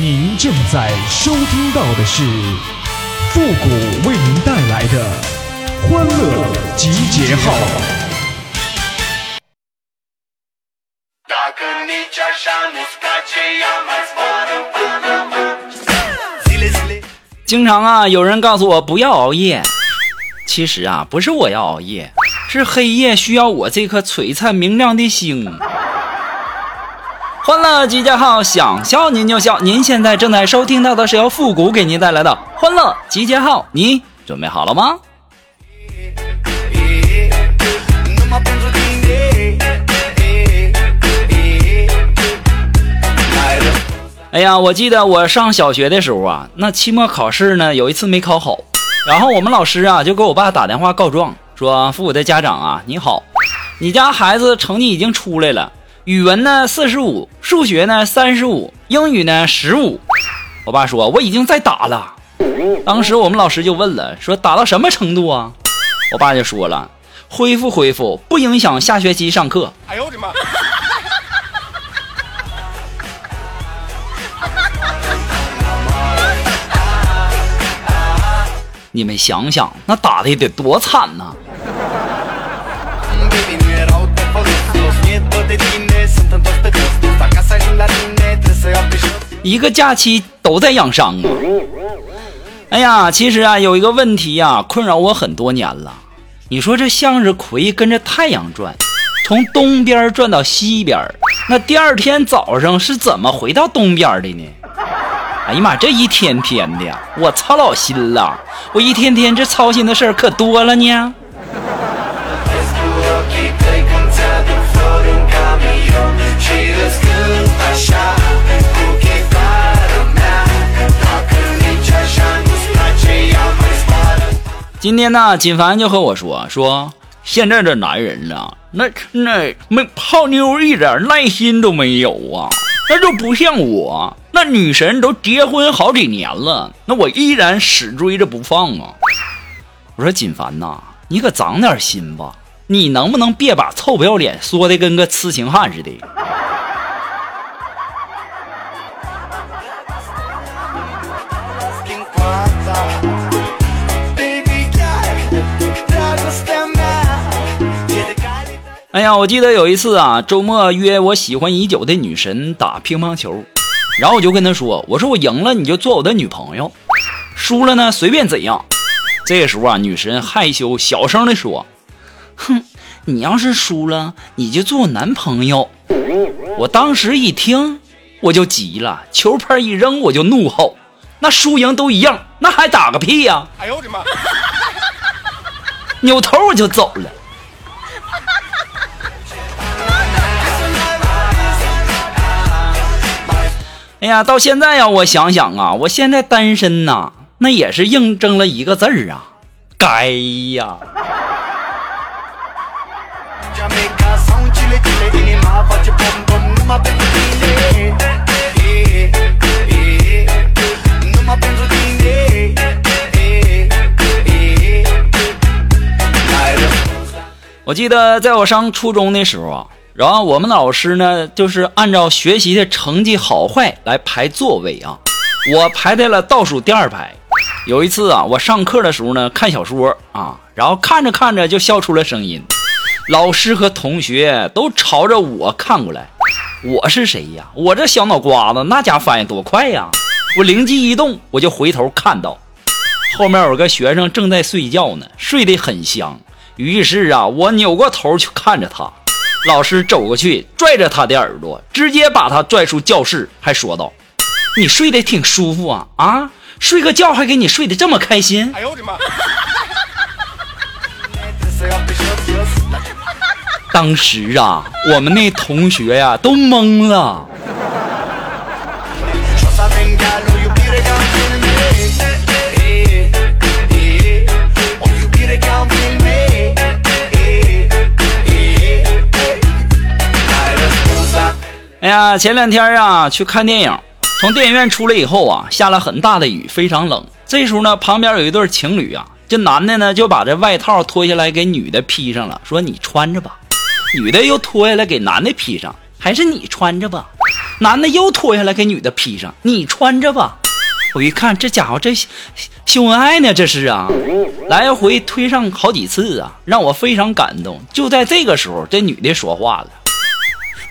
您正在收听到的是复古为您带来的欢乐集结号。经常啊，有人告诉我不要熬夜，其实啊，不是我要熬夜，是黑夜需要我这颗璀璨明亮的星。欢乐集结号，想笑您就笑。您现在正在收听到的是由复古给您带来的欢乐集结号，你准备好了吗？哎呀，我记得我上小学的时候啊，那期末考试呢，有一次没考好，然后我们老师啊就给我爸打电话告状，说：“父母的家长啊，你好，你家孩子成绩已经出来了。”语文呢四十五，数学呢三十五，英语呢十五。我爸说我已经在打了。当时我们老师就问了，说打到什么程度啊？我爸就说了，恢复恢复，不影响下学期上课。哎呦我的妈！你们想想，那打的得多惨呐！一个假期都在养伤啊！哎呀，其实啊，有一个问题呀，困扰我很多年了。你说这向日葵跟着太阳转，从东边转到西边，那第二天早上是怎么回到东边的呢？哎呀妈，这一天天的，我操老心了！我一天天这操心的事儿可多了呢。今天呢，锦凡就和我说说，现在这男人呢，那那没泡妞一点耐心都没有啊，那就不像我，那女神都结婚好几年了，那我依然死追着不放啊。我说锦凡呐，你可长点心吧，你能不能别把臭不要脸说的跟个痴情汉似的？哎呀，我记得有一次啊，周末约我喜欢已久的女神打乒乓球，然后我就跟她说：“我说我赢了你就做我的女朋友，输了呢随便怎样。”这个时候啊，女神害羞小声的说：“哼，你要是输了你就做我男朋友。”我当时一听我就急了，球拍一扔我就怒吼：“那输赢都一样，那还打个屁呀！”哎呦我的妈！扭头我就走了。哎呀，到现在呀，我想想啊，我现在单身呐，那也是印证了一个字儿啊，该呀。我记得在我上初中的时候啊。然后我们老师呢，就是按照学习的成绩好坏来排座位啊。我排在了倒数第二排。有一次啊，我上课的时候呢，看小说啊，然后看着看着就笑出了声音。老师和同学都朝着我看过来。我是谁呀？我这小脑瓜子那家伙反应多快呀！我灵机一动，我就回头看到后面有个学生正在睡觉呢，睡得很香。于是啊，我扭过头去看着他。老师走过去，拽着他的耳朵，直接把他拽出教室，还说道：“你睡得挺舒服啊啊，睡个觉还给你睡得这么开心。”哎呦我的妈！当时啊，我们那同学呀都懵了。呀，前两天啊去看电影，从电影院出来以后啊，下了很大的雨，非常冷。这时候呢，旁边有一对情侣啊，这男的呢就把这外套脱下来给女的披上了，说你穿着吧。女的又脱下来给男的披上，还是你穿着吧。男的又脱下来给女的披上，你穿着吧。我一看，这家伙这秀恩爱呢，这是啊，来回推上好几次啊，让我非常感动。就在这个时候，这女的说话了：“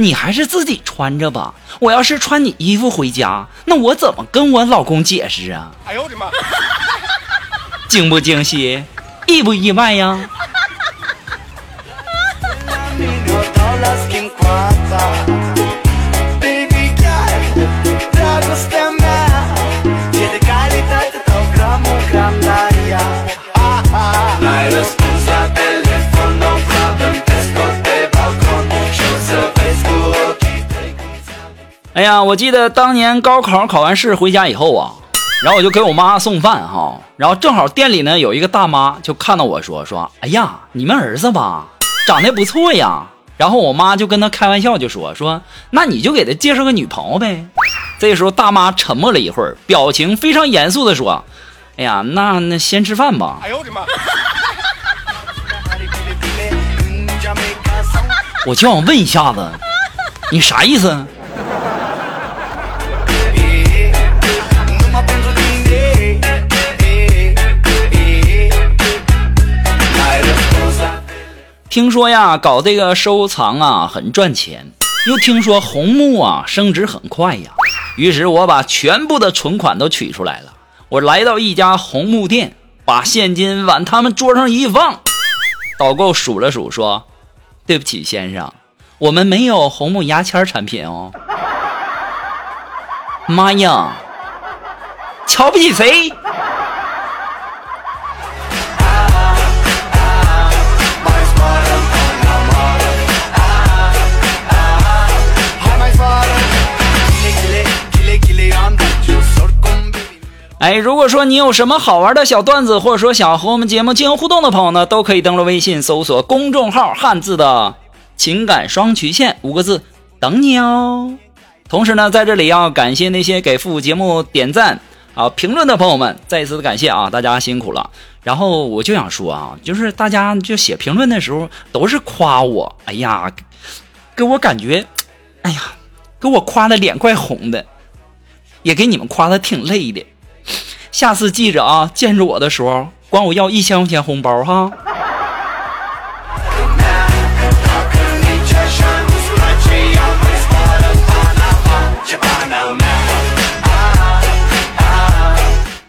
你还是自己穿着吧，我要是穿你衣服回家，那我怎么跟我老公解释啊？”哎呦我的妈！惊不惊喜？意不意外呀？哎呀，我记得当年高考考完试回家以后啊，然后我就给我妈送饭哈，然后正好店里呢有一个大妈就看到我说说，哎呀，你们儿子吧，长得不错呀。然后我妈就跟他开玩笑就说说，那你就给他介绍个女朋友呗。这时候大妈沉默了一会儿，表情非常严肃的说，哎呀，那那先吃饭吧。哎呦我的妈！我就想问一下子，你啥意思？听说呀，搞这个收藏啊很赚钱，又听说红木啊升值很快呀，于是我把全部的存款都取出来了。我来到一家红木店，把现金往他们桌上一放，导购数了数说：“对不起，先生，我们没有红木牙签产品哦。”妈呀，瞧不起谁？哎，如果说你有什么好玩的小段子，或者说想和我们节目进行互动的朋友呢，都可以登录微信搜索公众号“汉字的情感双曲线”五个字，等你哦。同时呢，在这里要感谢那些给父母节目点赞啊、评论的朋友们，再一次的感谢啊，大家辛苦了。然后我就想说啊，就是大家就写评论的时候都是夸我，哎呀，给我感觉，哎呀，给我夸的脸快红的，也给你们夸的挺累的。下次记着啊，见着我的时候管我要一千块钱红包哈。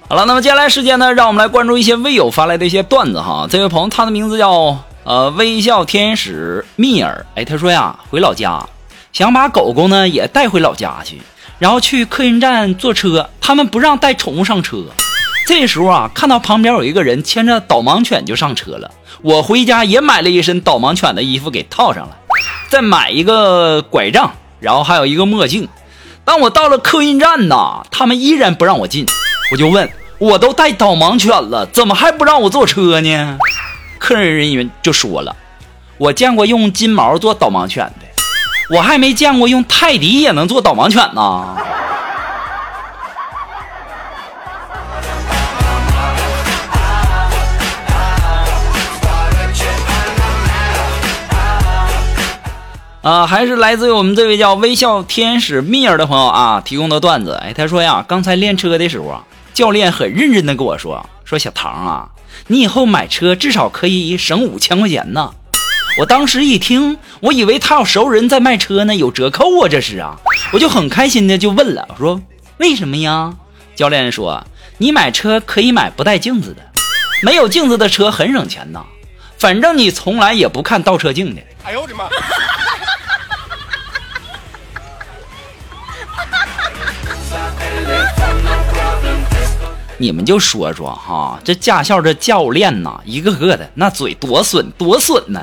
好了，那么接下来时间呢，让我们来关注一些微友发来的一些段子哈。这位朋友他的名字叫呃微笑天使蜜儿，哎，他说呀，回老家想把狗狗呢也带回老家去。然后去客运站坐车，他们不让带宠物上车。这时候啊，看到旁边有一个人牵着导盲犬就上车了。我回家也买了一身导盲犬的衣服给套上了，再买一个拐杖，然后还有一个墨镜。当我到了客运站呐，他们依然不让我进。我就问，我都带导盲犬了，怎么还不让我坐车呢？客人人员就说了，我见过用金毛做导盲犬的。我还没见过用泰迪也能做导盲犬呢。啊，还是来自于我们这位叫微笑天使蜜儿的朋友啊提供的段子。哎，他说呀，刚才练车的时候啊，教练很认真的跟我说，说小唐啊，你以后买车至少可以省五千块钱呢。我当时一听，我以为他有熟人在卖车呢，有折扣啊，这是啊，我就很开心的就问了，我说为什么呀？教练说，你买车可以买不带镜子的，没有镜子的车很省钱呐，反正你从来也不看倒车镜的。哎呦我的妈！你们就说说哈，这驾校这教练呐，一个个的那嘴多损多损呢。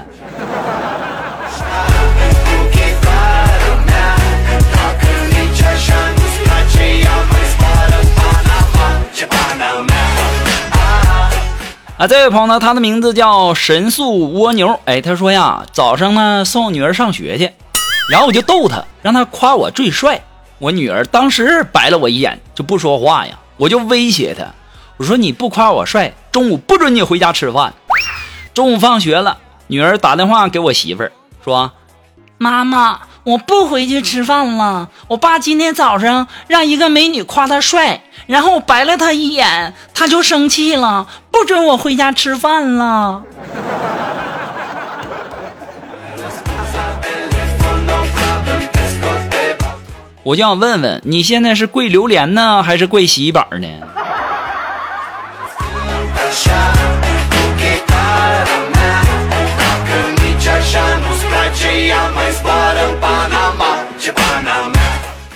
啊，这位朋友呢，他的名字叫神速蜗牛。哎，他说呀，早上呢送女儿上学去，然后我就逗他，让他夸我最帅。我女儿当时白了我一眼，就不说话呀。我就威胁他，我说你不夸我帅，中午不准你回家吃饭。中午放学了，女儿打电话给我媳妇儿说：“妈妈，我不回去吃饭了。我爸今天早上让一个美女夸他帅，然后我白了他一眼，他就生气了，不准我回家吃饭了。我就想问问，你现在是跪榴莲呢，还是跪洗衣板呢？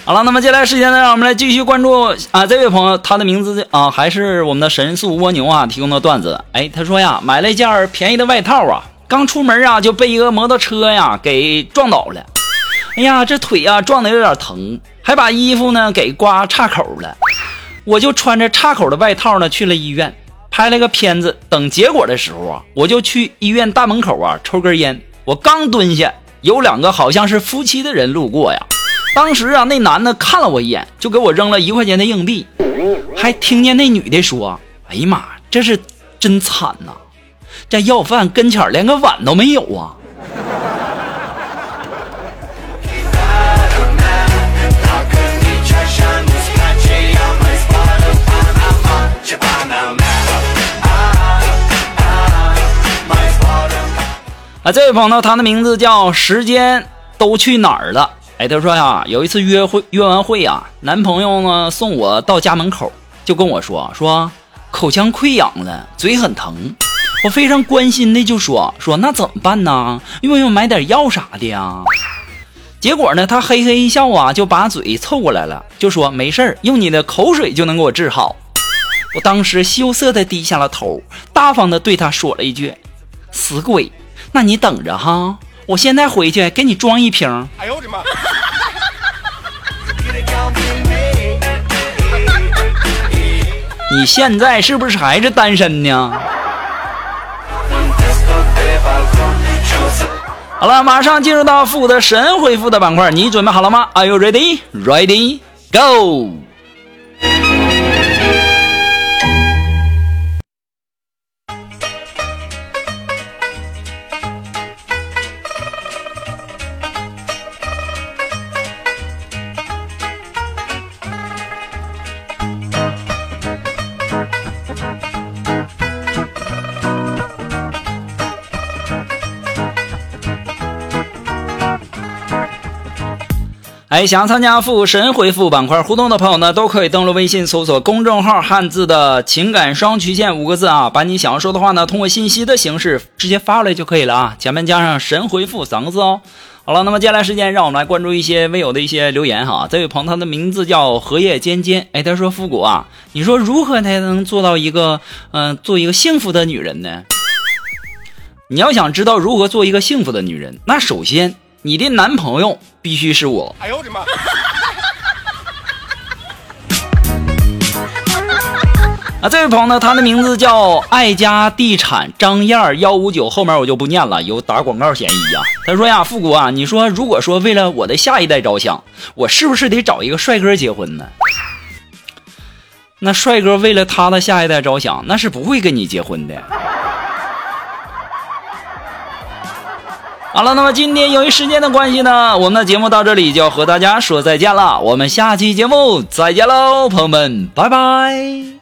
好了，那么接下来时间呢，让我们来继续关注啊，这位朋友，他的名字啊，还是我们的神速蜗牛啊提供的段子。哎，他说呀，买了一件便宜的外套啊，刚出门啊就被一个摩托车呀给撞倒了。哎呀，这腿呀撞的有点疼，还把衣服呢给刮岔口了。我就穿着岔口的外套呢去了医院，拍了个片子。等结果的时候啊，我就去医院大门口啊抽根烟。我刚蹲下，有两个好像是夫妻的人路过呀。当时啊，那男的看了我一眼，就给我扔了一块钱的硬币，还听见那女的说：“哎呀妈，这是真惨呐！这要饭跟前连个碗都没有啊！”啊，这位朋友，他的名字叫时间都去哪儿了？哎，他说呀，有一次约会约完会呀，男朋友呢送我到家门口，就跟我说说口腔溃疡了，嘴很疼。我非常关心的就说说那怎么办呢？用不用买点药啥的呀？结果呢，他嘿嘿一笑啊，就把嘴凑过来了，就说没事儿，用你的口水就能给我治好。我当时羞涩的低下了头，大方的对他说了一句：“死鬼。”那你等着哈，我现在回去给你装一瓶。哎呦我的妈！你现在是不是还是单身呢？好了，马上进入到复古的神回复的板块，你准备好了吗？Are you ready? Ready? Go! 哎，想要参加复神回复板块互动的朋友呢，都可以登录微信搜索公众号“汉字的情感双曲线”五个字啊，把你想要说的话呢，通过信息的形式直接发过来就可以了啊，前面加上“神回复”三个字哦。好了，那么接下来时间，让我们来关注一些微友的一些留言哈。这位朋友他的名字叫荷叶尖尖，哎，他说复古啊，你说如何才能做到一个嗯，做一个幸福的女人呢？你要想知道如何做一个幸福的女人，那首先。你的男朋友必须是我。哎呦我的妈！啊，这位朋友呢，他的名字叫爱家地产张燕幺五九，后面我就不念了，有打广告嫌疑啊。他说呀，富国啊，你说如果说为了我的下一代着想，我是不是得找一个帅哥结婚呢？那帅哥为了他的下一代着想，那是不会跟你结婚的。好了，那么今天由于时间的关系呢，我们的节目到这里就要和大家说再见了。我们下期节目再见喽，朋友们，拜拜。